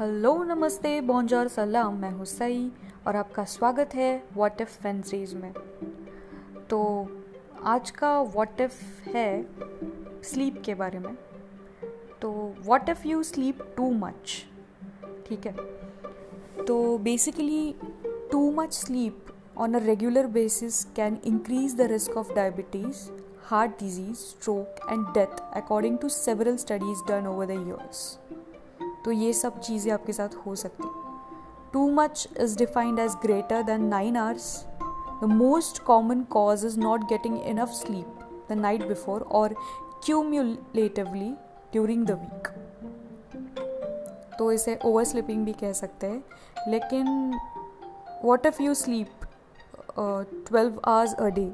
Hello, नमस्ते bonjour सलाम, मैं हूँ सई, और आपका स्वागत है वॉट इफ़ वेंसडेज में। तो आज का वॉट इफ़ है स्लीप के बारे में। तो what if you sleep too much ठीक है? तो basically too much sleep on a regular basis can increase the risk of diabetes heart disease stroke and death according to several studies done over the years तो ये सब चीज़ें आपके साथ हो सकती too much is defined as greater than nine hours the most common cause is not getting enough sleep the night before और cumulatively during the week तो इसे ओवर स्लीपिंग भी कह सकते हैं। लेकिन what if you sleep twelve hours a day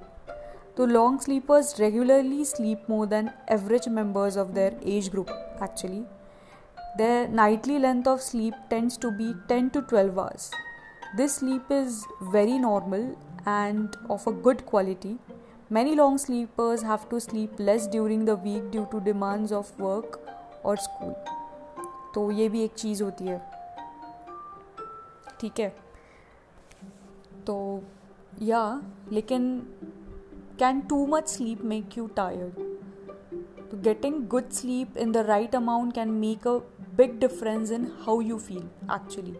तो long sleepers regularly sleep more than average members of their age group actually Their nightly length of sleep tends to be 10 to 12 hours. This sleep is very normal and of a good quality. Many long sleepers have to sleep less during the week due to demands of work or school. तो ये भी एक चीज़ होती है ठीक है तो या लेकिन can too much sleep make you tired तो getting good sleep in the right amount can make a big difference in how you feel actually.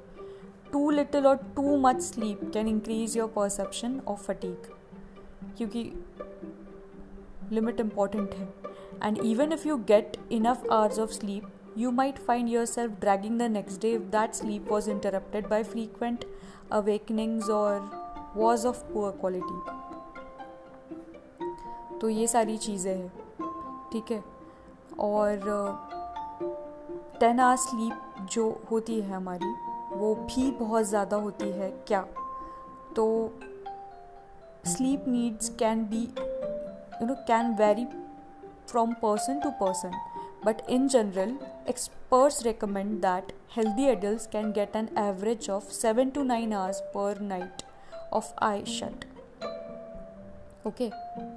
Too little or too much sleep can increase your perception of fatigue. क्योंकि limit important है and even if you get enough hours of sleep you might find yourself dragging the next day if that sleep was interrupted by frequent awakenings or was of poor quality. तो ये सारी चीज़ें हैं ठीक है और ten hour sleep जो होती है हमारी, वो भी बहुत ज़्यादा होती है क्या? तो sleep needs can be, you know, can vary from person to person, but in general, experts recommend that healthy adult can get an average of seven to nine hours per night of eye shut. Okay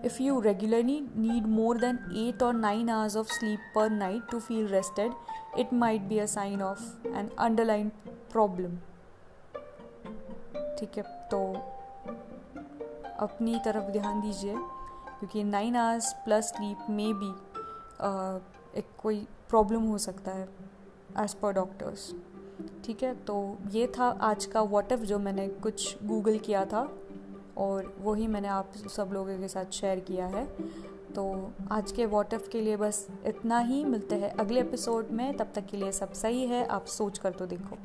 if you regularly need more than eight or nine hours of sleep per night to feel rested it might be a sign of an underline problem ठीक है तो अपनी तरफ़ ध्यान दीजिए, क्योंकि nine hours plus sleep may be एक कोई प्रॉब्लम हो सकता है एज पर डॉक्टर्स ठीक है तो ये था आज का वॉटअप जो मैंने कुछ गूगल किया था। और वही मैंने आप सब लोगों के साथ शेयर किया है। तो आज के वॉटअप के लिए बस इतना ही, मिलते हैं अगले एपिसोड में। तब तक के लिए सब सही है, आप सोच कर तो देखो।